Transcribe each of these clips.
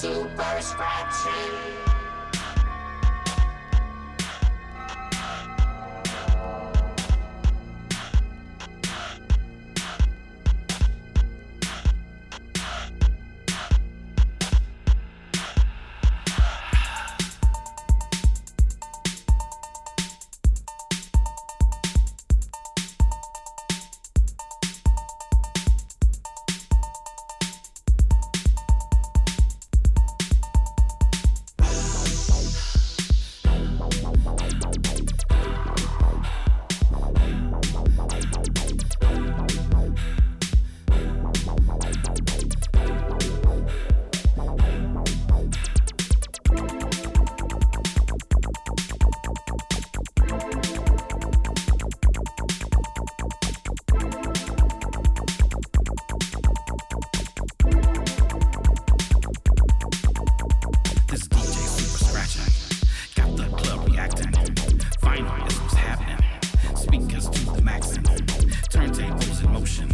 super scratchy. maximum. Turntables in motion,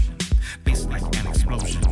bass like an explosion.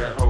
Yeah.